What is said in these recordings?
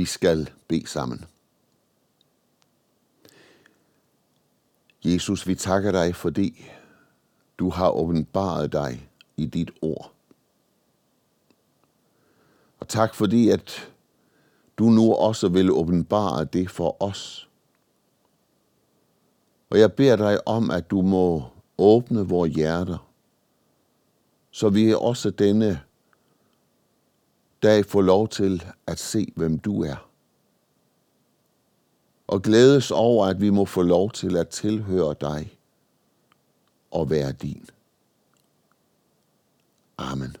Vi skal bede sammen. Jesus, vi takker dig, fordi du har åbenbaret dig i dit ord. Og tak fordi, at du nu også vil åbenbare det for os. Og jeg beder dig om, at du må åbne vores hjerter, så vi også denne dag få lov til at se, hvem du er. Og glædes over, at vi må få lov til at tilhøre dig og være din. Amen.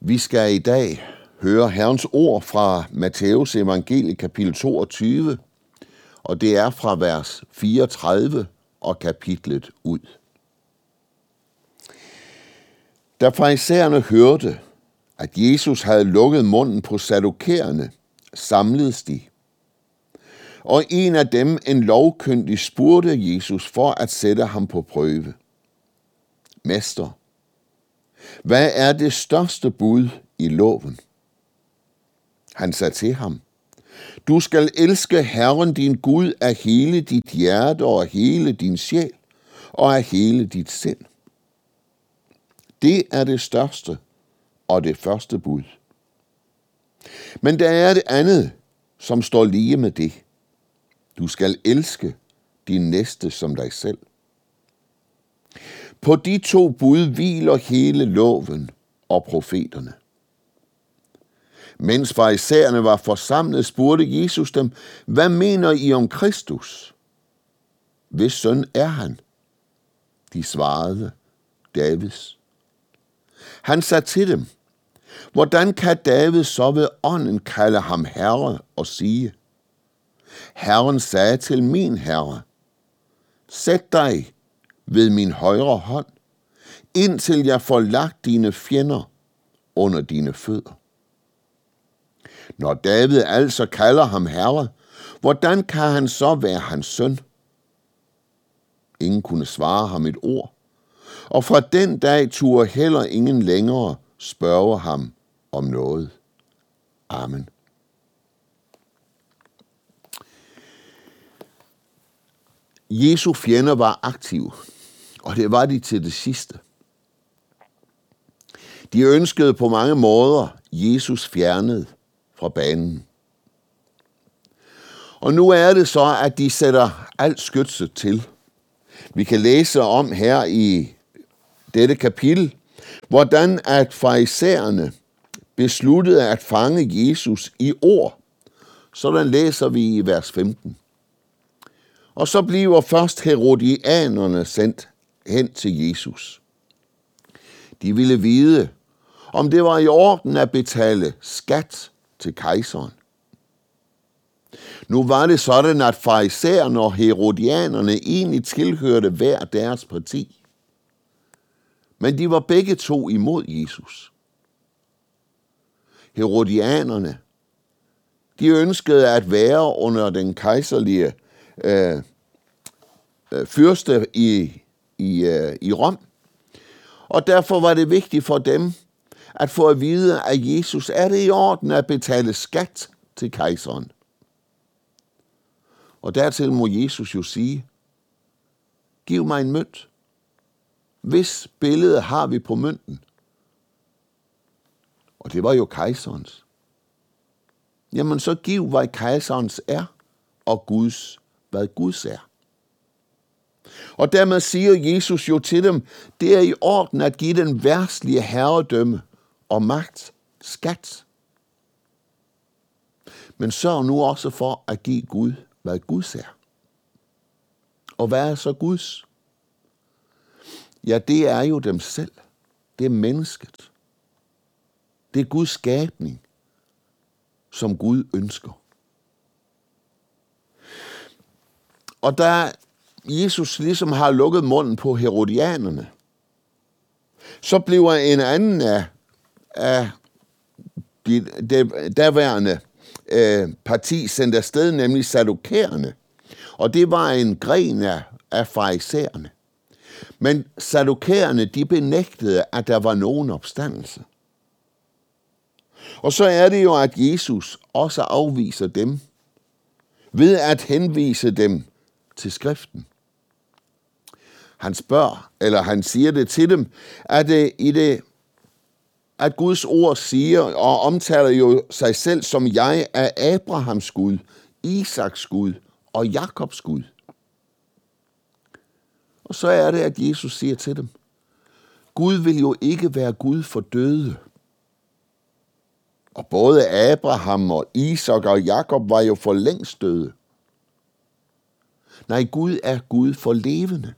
Vi skal i dag høre Herrens ord fra Matteus evangelie kapitel 22, og det er fra vers 34 og kapitlet ud. Da farisæerne hørte, at Jesus havde lukket munden på sadukærerne, samledes de. Og en af dem, en lovkyndig, spurgte Jesus for at sætte ham på prøve. Mester, hvad er det største bud i loven? Han sagde til ham, du skal elske Herren din Gud af hele dit hjerte og af hele din sjæl og af hele dit sind. Det er det største og det første bud. Men der er det andet, som står lige med det. Du skal elske din næste som dig selv. På de to bud hviler hele loven og profeterne. Mens farisæerne var forsamlet, spurgte Jesus dem, hvad mener I om Kristus? Hvis søn er han? De svarede, Davids. Han sagde til dem, hvordan kan David så ved ånden kalde ham herre og sige, Herren sagde til min herre, sæt dig ved min højre hånd, indtil jeg får lagt dine fjender under dine fødder. Når David altså kalder ham herre, hvordan kan han så være hans søn? Ingen kunne svare ham et ord, og fra den dag turde heller ingen længere spørge ham om noget. Amen. Jesu fjender var aktive, og det var de til det sidste. De ønskede på mange måder Jesus fjernet fra banen. Og nu er det så, at de sætter alt skytset til. Vi kan læse om her i dette kapitel, hvordan at farisæerne besluttede at fange Jesus i ord. Sådan læser vi i vers 15. Og så bliver først herodianerne sendt hen til Jesus. De ville vide, om det var i orden at betale skat til kejseren. Nu var det sådan, at farisæerne og herodianerne egentlig tilhørte hver deres parti. Men de var begge to imod Jesus. Herodianerne, de ønskede at være under den kejserlige øh, øh, fyrste i, i, øh, i Rom. Og derfor var det vigtigt for dem at få at vide at Jesus, er det i orden at betale skat til kejseren? Og dertil må Jesus jo sige, giv mig en mønt. Hvis billede har vi på mønten? Og det var jo kejserens. Jamen så giv, hvad kejserens er, og Guds, hvad Guds er. Og dermed siger Jesus jo til dem, det er i orden at give den værtslige herredømme og magt skat. Men sørg nu også for at give Gud, hvad Guds er. Og hvad er så Guds? Ja, det er jo dem selv. Det er mennesket. Det er Guds skabning, som Gud ønsker. Og da Jesus ligesom har lukket munden på herodianerne, så bliver en anden af, af de, de daværende øh, parti sendt afsted, nemlig sadokærerne. Og det var en gren af, af farisæerne. Men sadukærerne, de benægtede, at der var nogen opstandelse. Og så er det jo, at Jesus også afviser dem ved at henvise dem til skriften. Han spørger, eller han siger det til dem, at det i det at Guds ord siger og omtaler jo sig selv som jeg er Abrahams Gud, Isaks Gud og Jakobs Gud. Og så er det, at Jesus siger til dem, Gud vil jo ikke være Gud for døde. Og både Abraham og Isak og Jakob var jo for længst døde. Nej, Gud er Gud for levende.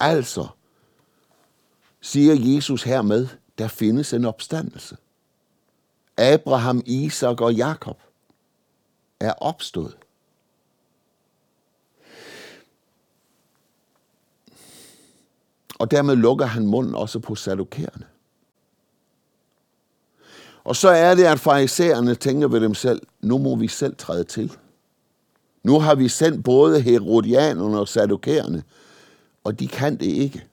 Altså, siger Jesus hermed, der findes en opstandelse. Abraham, Isak og Jakob er opstået. Og dermed lukker han munden også på sadokærerne. Og så er det, at farisæerne tænker ved dem selv, nu må vi selv træde til. Nu har vi sendt både herodianerne og sadokærerne, og de kan det ikke.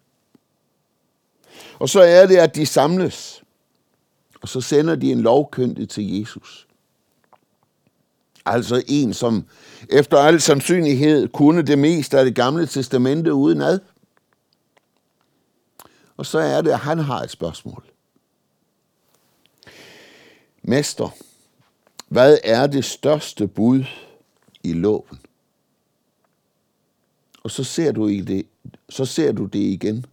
Og så er det, at de samles, og så sender de en lovkyndig til Jesus. Altså en, som efter al sandsynlighed kunne det meste af det gamle testamente udenad. Og så er det, at han har et spørgsmål. Mester, hvad er det største bud i loven? Og så ser du, i det, så ser du det igen.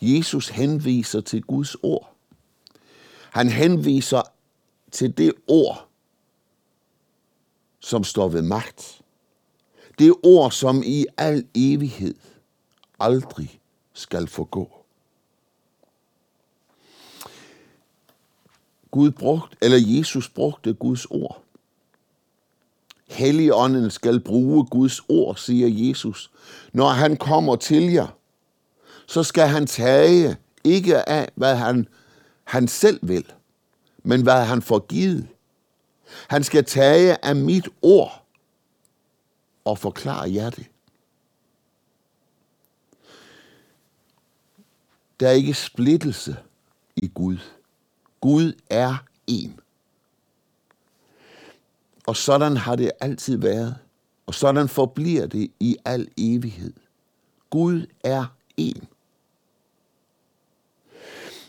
Jesus henviser til Guds ord. Han henviser til det ord, som står ved magt. Det ord, som i al evighed aldrig skal forgå. Gud brugt, eller Jesus brugte Guds ord. Helligånden skal bruge Guds ord, siger Jesus. Når han kommer til jer, så skal han tage ikke af, hvad han, han selv vil, men hvad han får givet. Han skal tage af mit ord og forklare jer det. Der er ikke splittelse i Gud. Gud er en. Og sådan har det altid været. Og sådan forbliver det i al evighed. Gud er en.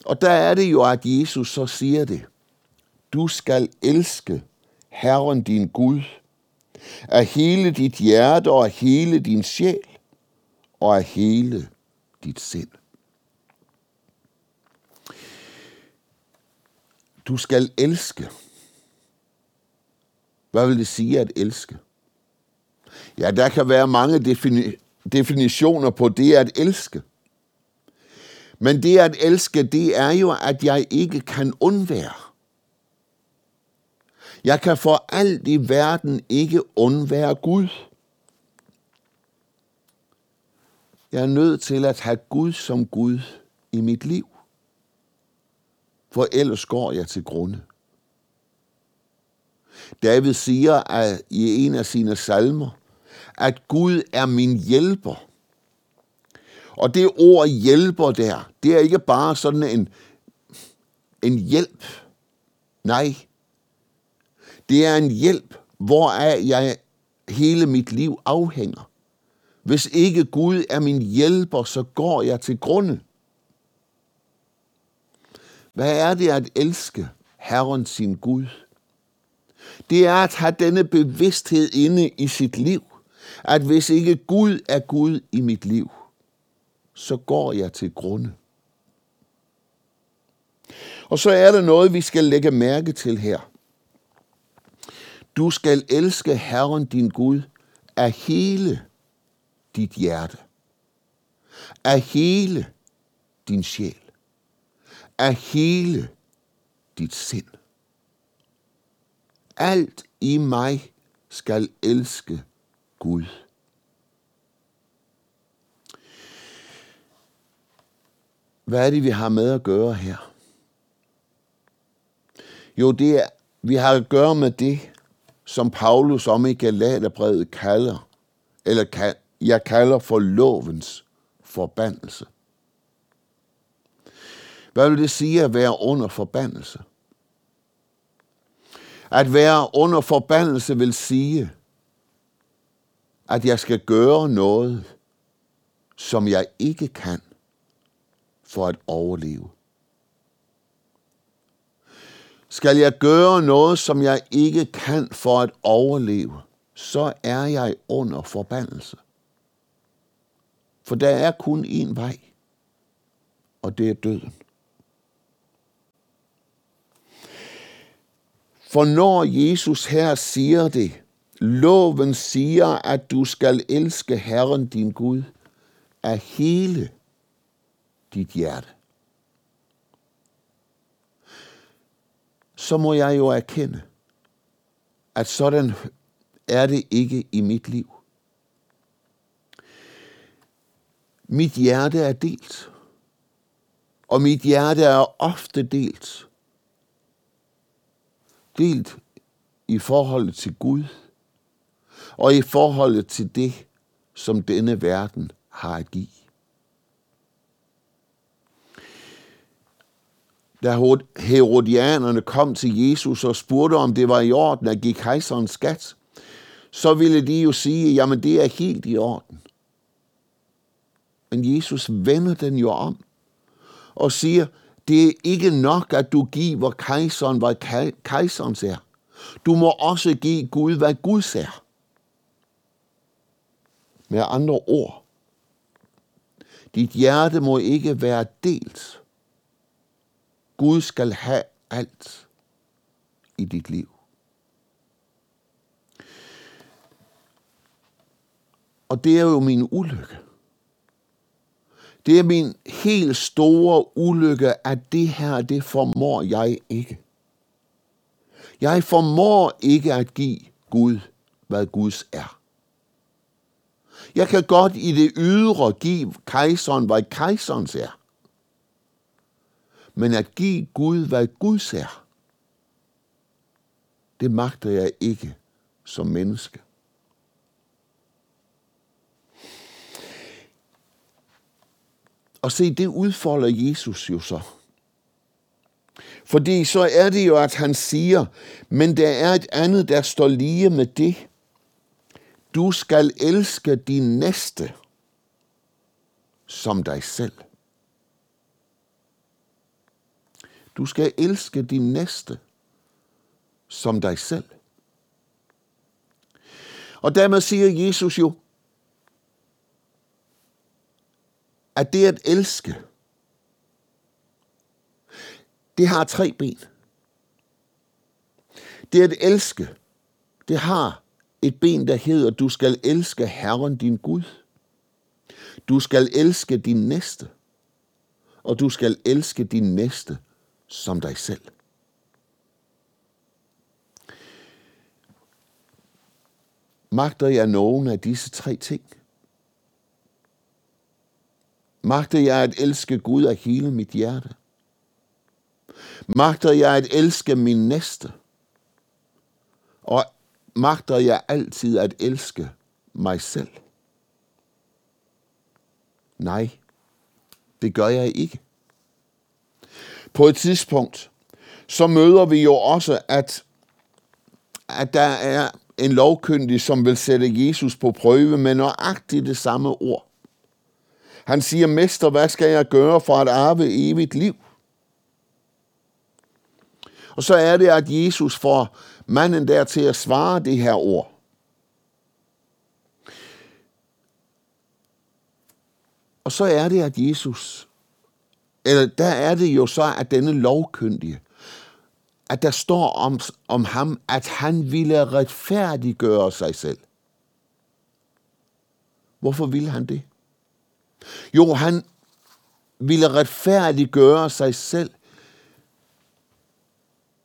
Og der er det jo, at Jesus så siger det. Du skal elske Herren din Gud af hele dit hjerte og af hele din sjæl og af hele dit sind. Du skal elske. Hvad vil det sige at elske? Ja, der kan være mange defini- definitioner på det at elske. Men det at elske, det er jo, at jeg ikke kan undvære. Jeg kan for alt i verden ikke undvære Gud. Jeg er nødt til at have Gud som Gud i mit liv. For ellers går jeg til grunde. David siger at i en af sine salmer, at Gud er min hjælper. Og det ord hjælper der, det er ikke bare sådan en, en hjælp. Nej, det er en hjælp, hvoraf jeg hele mit liv afhænger. Hvis ikke Gud er min hjælper, så går jeg til grunde. Hvad er det at elske Herren sin Gud? Det er at have denne bevidsthed inde i sit liv, at hvis ikke Gud er Gud i mit liv, så går jeg til grunde. Og så er der noget, vi skal lægge mærke til her. Du skal elske Herren din Gud af hele dit hjerte, af hele din sjæl, af hele dit sind. Alt i mig skal elske Gud. Hvad er det, vi har med at gøre her? Jo, det er, vi har at gøre med det, som Paulus om i Galaterbrevet kalder, eller jeg kalder for lovens forbandelse. Hvad vil det sige at være under forbandelse? At være under forbandelse vil sige, at jeg skal gøre noget, som jeg ikke kan for at overleve. Skal jeg gøre noget, som jeg ikke kan for at overleve, så er jeg under forbandelse. For der er kun én vej, og det er døden. For når Jesus her siger det, loven siger, at du skal elske Herren din Gud af hele dit hjerte. Så må jeg jo erkende, at sådan er det ikke i mit liv. Mit hjerte er delt, og mit hjerte er ofte delt. Delt i forholdet til Gud, og i forholdet til det, som denne verden har at give. Da herodianerne kom til Jesus og spurgte, om det var i orden at give kejseren skat, så ville de jo sige, jamen det er helt i orden. Men Jesus vender den jo om og siger, det er ikke nok, at du giver kejseren, hvad kejseren ser. Du må også give Gud, hvad Gud ser. Med andre ord, dit hjerte må ikke være delt. Gud skal have alt i dit liv. Og det er jo min ulykke. Det er min helt store ulykke, at det her, det formår jeg ikke. Jeg formår ikke at give Gud, hvad Guds er. Jeg kan godt i det ydre give kejseren, hvad kejserens er. Men at give Gud, hvad Guds er, det magter jeg ikke som menneske. Og se, det udfolder Jesus jo så. Fordi så er det jo, at han siger, men der er et andet, der står lige med det. Du skal elske din næste som dig selv. Du skal elske din næste som dig selv. Og dermed siger Jesus jo, at det at elske, det har tre ben. Det at elske, det har et ben, der hedder, du skal elske Herren din Gud. Du skal elske din næste. Og du skal elske din næste som dig selv. Magter jeg nogen af disse tre ting? Magter jeg at elske Gud af hele mit hjerte? Magter jeg at elske min næste? Og magter jeg altid at elske mig selv? Nej, det gør jeg ikke. På et tidspunkt, så møder vi jo også, at, at der er en lovkyndig, som vil sætte Jesus på prøve med nøjagtigt det samme ord. Han siger, Mester, hvad skal jeg gøre for at arve evigt liv? Og så er det, at Jesus får manden der til at svare det her ord. Og så er det, at Jesus, eller der er det jo så, at denne lovkyndige, at der står om, om ham, at han ville retfærdiggøre sig selv. Hvorfor ville han det? Jo, han ville retfærdiggøre sig selv,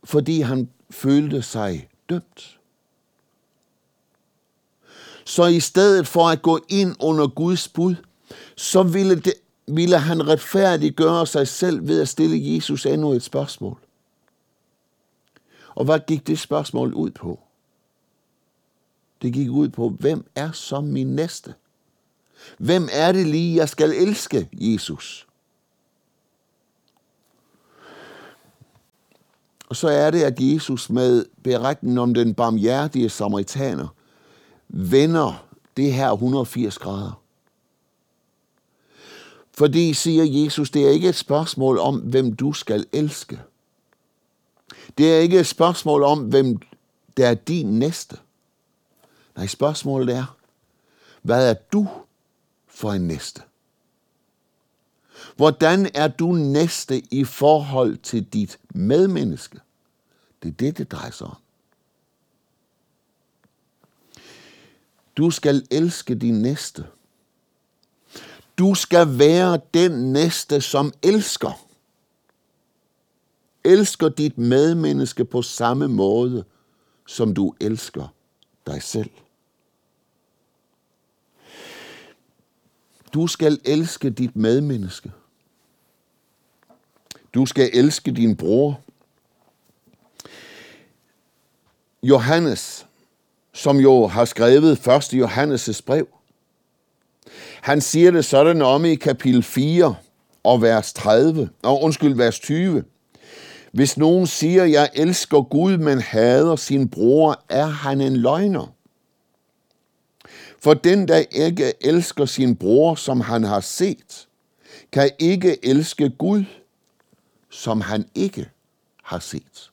fordi han følte sig dømt. Så i stedet for at gå ind under Guds bud, så ville, det, ville han retfærdiggøre sig selv ved at stille Jesus endnu et spørgsmål. Og hvad gik det spørgsmål ud på? Det gik ud på, hvem er så min næste? Hvem er det lige, jeg skal elske, Jesus? Og så er det, at Jesus med beretningen om den barmhjertige samaritaner vender det her 180 grader. Fordi, siger Jesus, det er ikke et spørgsmål om, hvem du skal elske. Det er ikke et spørgsmål om, hvem der er din næste. Nej, spørgsmålet er, hvad er du for en næste? Hvordan er du næste i forhold til dit medmenneske? Det er det, det drejer sig om. Du skal elske din næste. Du skal være den næste, som elsker. Elsker dit medmenneske på samme måde, som du elsker dig selv. Du skal elske dit medmenneske. Du skal elske din bror. Johannes, som jo har skrevet 1. Johannes' brev, han siger det sådan om i kapitel 4 og vers 30, og undskyld, vers 20. Hvis nogen siger, jeg elsker Gud, men hader sin bror, er han en løgner. For den, der ikke elsker sin bror, som han har set, kan ikke elske Gud, som han ikke har set.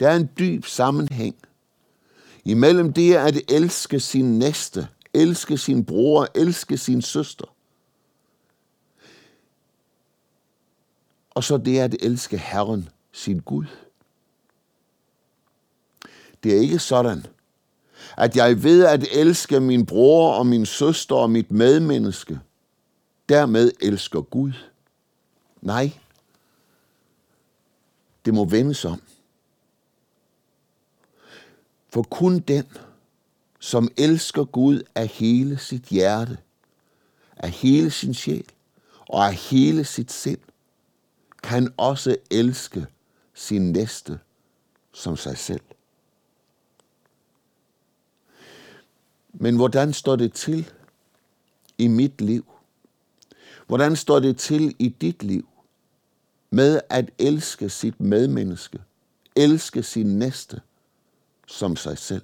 Der er en dyb sammenhæng imellem det at elske sin næste, elske sin bror, elske sin søster, og så det at elske Herren, sin Gud. Det er ikke sådan, at jeg ved at elske min bror og min søster og mit medmenneske, dermed elsker Gud. Nej, det må vendes om. For kun den, som elsker Gud af hele sit hjerte, af hele sin sjæl og af hele sit sind, kan også elske sin næste som sig selv. Men hvordan står det til i mit liv? Hvordan står det til i dit liv med at elske sit medmenneske, elske sin næste som sig selv?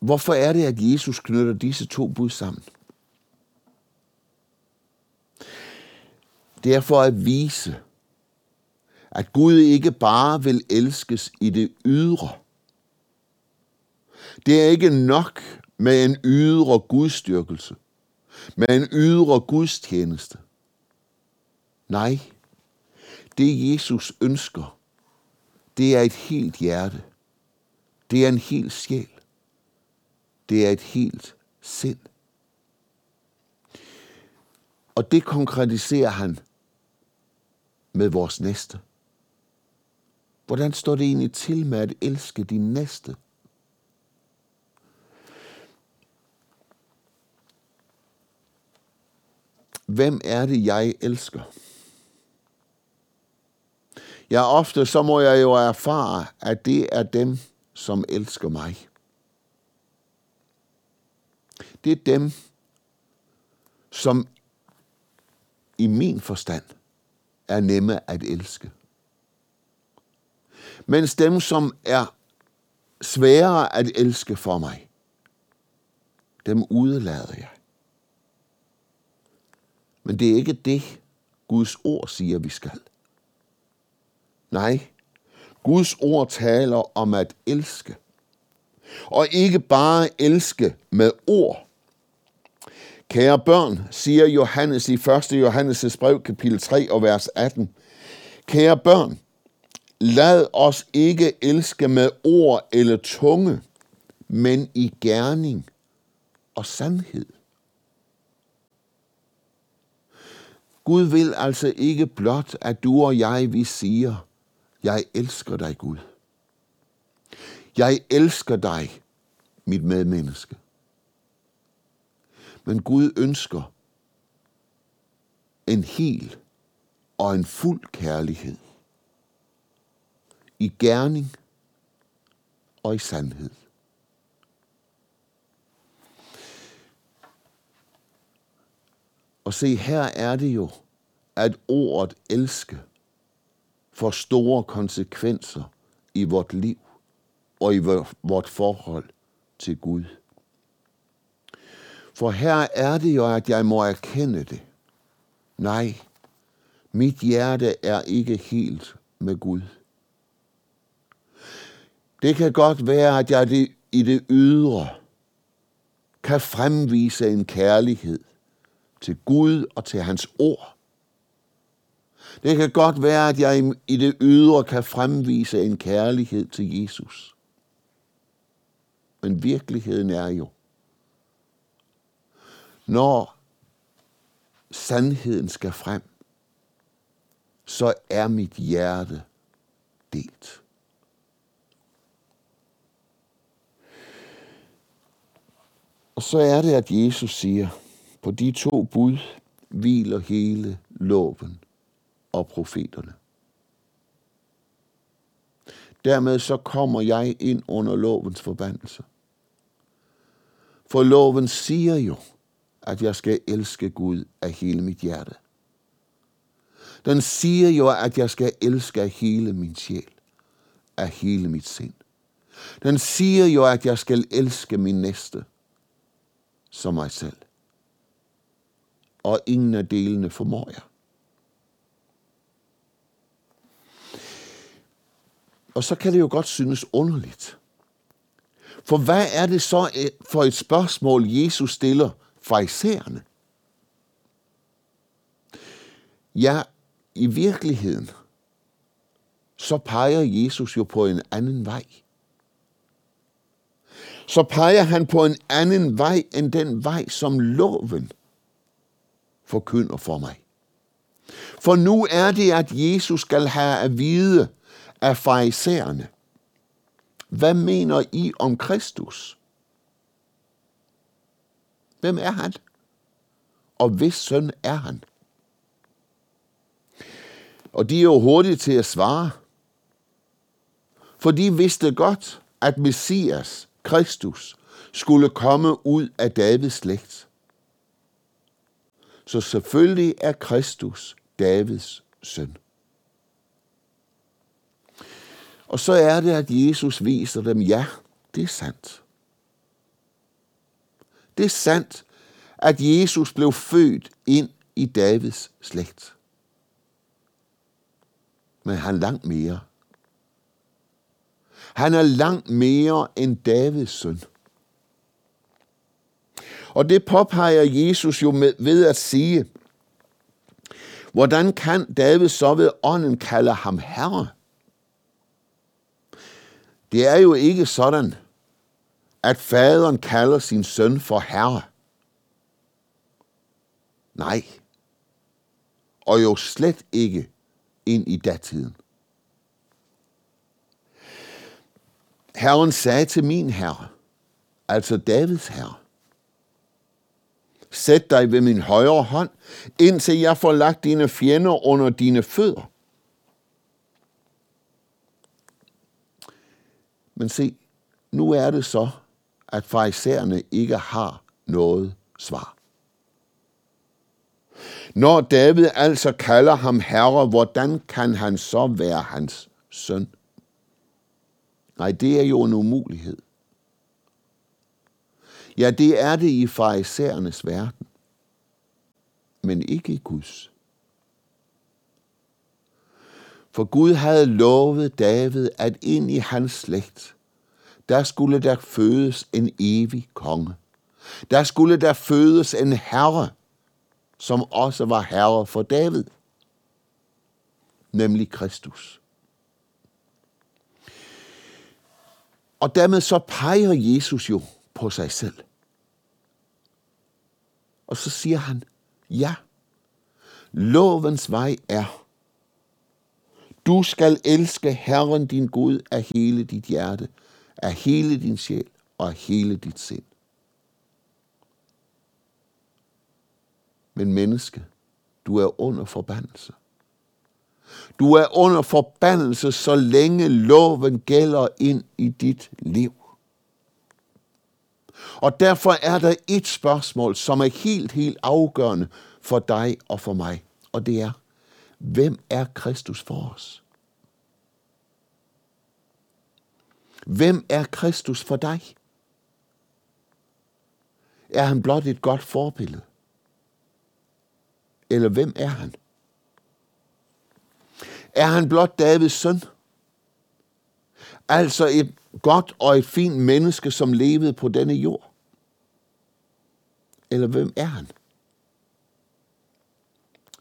Hvorfor er det, at Jesus knytter disse to bud sammen? Det er for at vise, at Gud ikke bare vil elskes i det ydre. Det er ikke nok med en ydre gudstyrkelse, med en ydre gudstjeneste. Nej, det Jesus ønsker, det er et helt hjerte. Det er en helt sjæl. Det er et helt sind. Og det konkretiserer han med vores næste. Hvordan står det egentlig til med at elske din næste? Hvem er det, jeg elsker? Ja, ofte så må jeg jo erfare, at det er dem, som elsker mig. Det er dem, som i min forstand er nemme at elske mens dem, som er sværere at elske for mig, dem udelader jeg. Men det er ikke det, Guds ord siger, vi skal. Nej, Guds ord taler om at elske. Og ikke bare elske med ord. Kære børn, siger Johannes i 1. Johannes' brev, kapitel 3 og vers 18. Kære børn, Lad os ikke elske med ord eller tunge, men i gerning og sandhed. Gud vil altså ikke blot, at du og jeg, vi siger, jeg elsker dig, Gud. Jeg elsker dig, mit medmenneske. Men Gud ønsker en hel og en fuld kærlighed i gerning og i sandhed. Og se, her er det jo, at ordet elske får store konsekvenser i vort liv og i vort forhold til Gud. For her er det jo, at jeg må erkende det. Nej, mit hjerte er ikke helt med Gud. Det kan godt være, at jeg i det ydre kan fremvise en kærlighed til Gud og til hans ord. Det kan godt være, at jeg i det ydre kan fremvise en kærlighed til Jesus. Men virkeligheden er jo, når sandheden skal frem, så er mit hjerte delt. Og så er det, at Jesus siger, på de to bud hviler hele loven og profeterne. Dermed så kommer jeg ind under lovens forbandelse. For loven siger jo, at jeg skal elske Gud af hele mit hjerte. Den siger jo, at jeg skal elske af hele min sjæl, af hele mit sind. Den siger jo, at jeg skal elske min næste som mig selv. Og ingen af delene formår jeg. Og så kan det jo godt synes underligt. For hvad er det så øh, for et spørgsmål, Jesus stiller farisæerne? Ja, i virkeligheden, så peger Jesus jo på en anden vej. Så peger han på en anden vej end den vej, som loven forkynder for mig. For nu er det, at Jesus skal have at vide af farisæerne. Hvad mener I om Kristus? Hvem er han? Og hvis søn er han? Og de er jo hurtige til at svare. For de vidste godt, at Messias, Kristus, skulle komme ud af Davids slægt. Så selvfølgelig er Kristus Davids søn. Og så er det, at Jesus viser dem, ja, det er sandt. Det er sandt, at Jesus blev født ind i Davids slægt. Men han langt mere. Han er langt mere end Davids søn. Og det påpeger Jesus jo med, ved at sige, hvordan kan David så ved ånden kalde ham herre? Det er jo ikke sådan, at faderen kalder sin søn for herre. Nej. Og jo slet ikke ind i datiden. Herren sagde til min herre, altså Davids herre, Sæt dig ved min højre hånd, indtil jeg får lagt dine fjender under dine fødder. Men se, nu er det så, at farisæerne ikke har noget svar. Når David altså kalder ham herre, hvordan kan han så være hans søn? Nej, det er jo en umulighed. Ja, det er det i farisæernes verden, men ikke i Guds. For Gud havde lovet David, at ind i hans slægt, der skulle der fødes en evig konge. Der skulle der fødes en herre, som også var herre for David, nemlig Kristus. Og dermed så peger Jesus jo på sig selv. Og så siger han, ja, lovens vej er, du skal elske Herren din Gud af hele dit hjerte, af hele din sjæl og af hele dit sind. Men menneske, du er under forbandelse. Du er under forbandelse, så længe loven gælder ind i dit liv. Og derfor er der et spørgsmål, som er helt, helt afgørende for dig og for mig. Og det er, hvem er Kristus for os? Hvem er Kristus for dig? Er han blot et godt forbillede? Eller hvem er han? Er han blot Davids søn? Altså et godt og et fint menneske, som levede på denne jord? Eller hvem er han?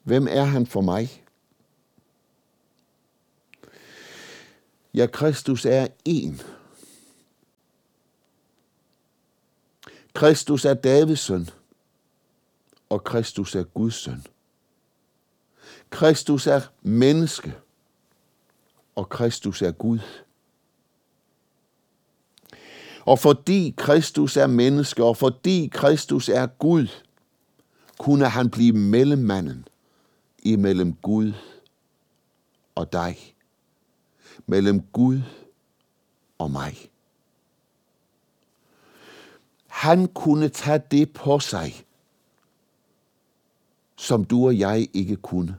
Hvem er han for mig? Ja, Kristus er en. Kristus er Davids søn, og Kristus er Guds søn. Kristus er menneske, og Kristus er Gud. Og fordi Kristus er menneske, og fordi Kristus er Gud, kunne han blive mellemmanden imellem Gud og dig. Mellem Gud og mig. Han kunne tage det på sig, som du og jeg ikke kunne.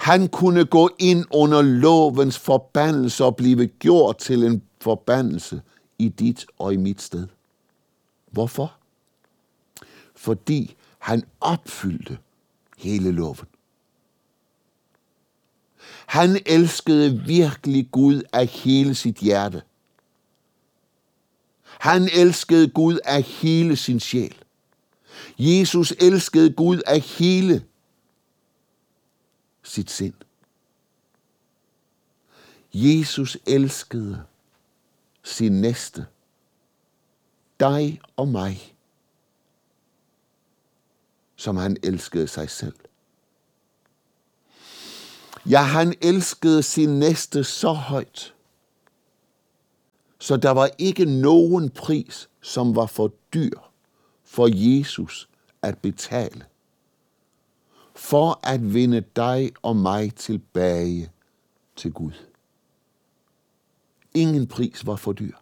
Han kunne gå ind under lovens forbandelse og blive gjort til en forbandelse i dit og i mit sted. Hvorfor? Fordi han opfyldte hele loven. Han elskede virkelig Gud af hele sit hjerte. Han elskede Gud af hele sin sjæl. Jesus elskede Gud af hele sit sind. Jesus elskede sin næste, dig og mig, som han elskede sig selv. Ja, han elskede sin næste så højt, så der var ikke nogen pris, som var for dyr for Jesus at betale, for at vinde dig og mig tilbage til Gud. Ingen pris var for dyr.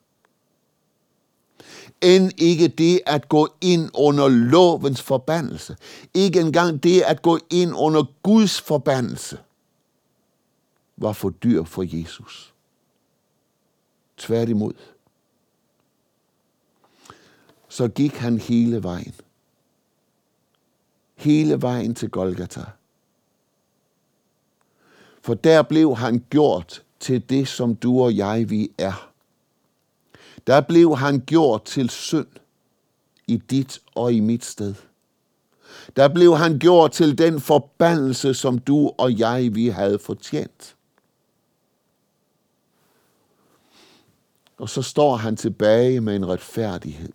End ikke det at gå ind under lovens forbandelse. Ikke engang det at gå ind under Guds forbandelse var for dyr for Jesus. Tværtimod. Så gik han hele vejen. Hele vejen til Golgata. For der blev han gjort til det, som du og jeg vi er. Der blev han gjort til synd i dit og i mit sted. Der blev han gjort til den forbandelse, som du og jeg vi havde fortjent. Og så står han tilbage med en retfærdighed.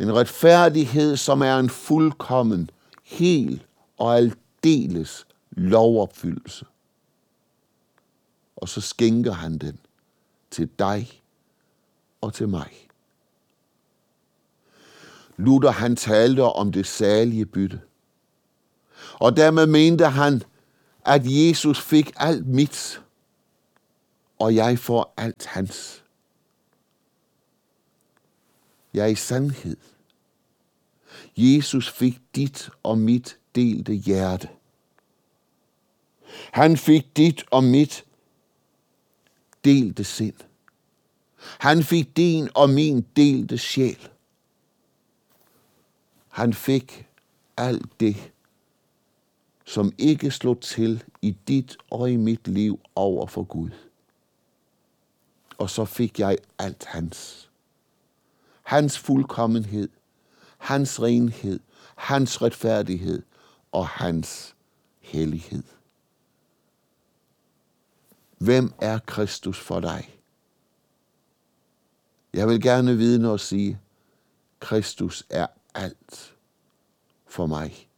En retfærdighed, som er en fuldkommen, hel og aldeles lovopfyldelse og så skænker han den til dig og til mig. Luther han talte om det salige bytte. Og dermed mente han, at Jesus fik alt mit, og jeg får alt hans. Jeg er i sandhed. Jesus fik dit og mit delte hjerte. Han fik dit og mit delte sind. Han fik din og min delte sjæl. Han fik alt det, som ikke slog til i dit og i mit liv over for Gud. Og så fik jeg alt hans. Hans fuldkommenhed, hans renhed, hans retfærdighed og hans hellighed. Hvem er Kristus for dig? Jeg vil gerne vide og sige, Kristus er alt for mig.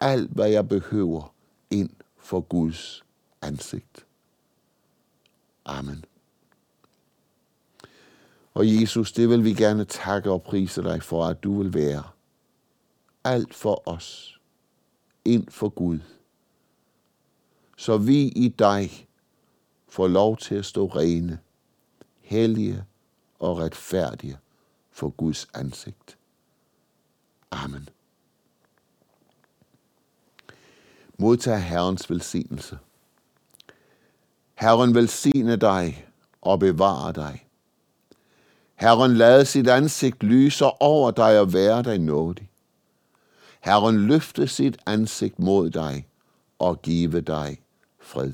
Alt, hvad jeg behøver ind for Guds ansigt. Amen. Og Jesus, det vil vi gerne takke og prise dig for, at du vil være alt for os ind for Gud så vi i dig får lov til at stå rene, hellige og retfærdige for Guds ansigt. Amen. Modtag Herrens velsignelse. Herren velsigne dig og bevare dig. Herren lade sit ansigt lyse over dig og være dig nådig. Herren løfte sit ansigt mod dig og give dig fred.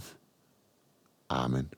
Amen.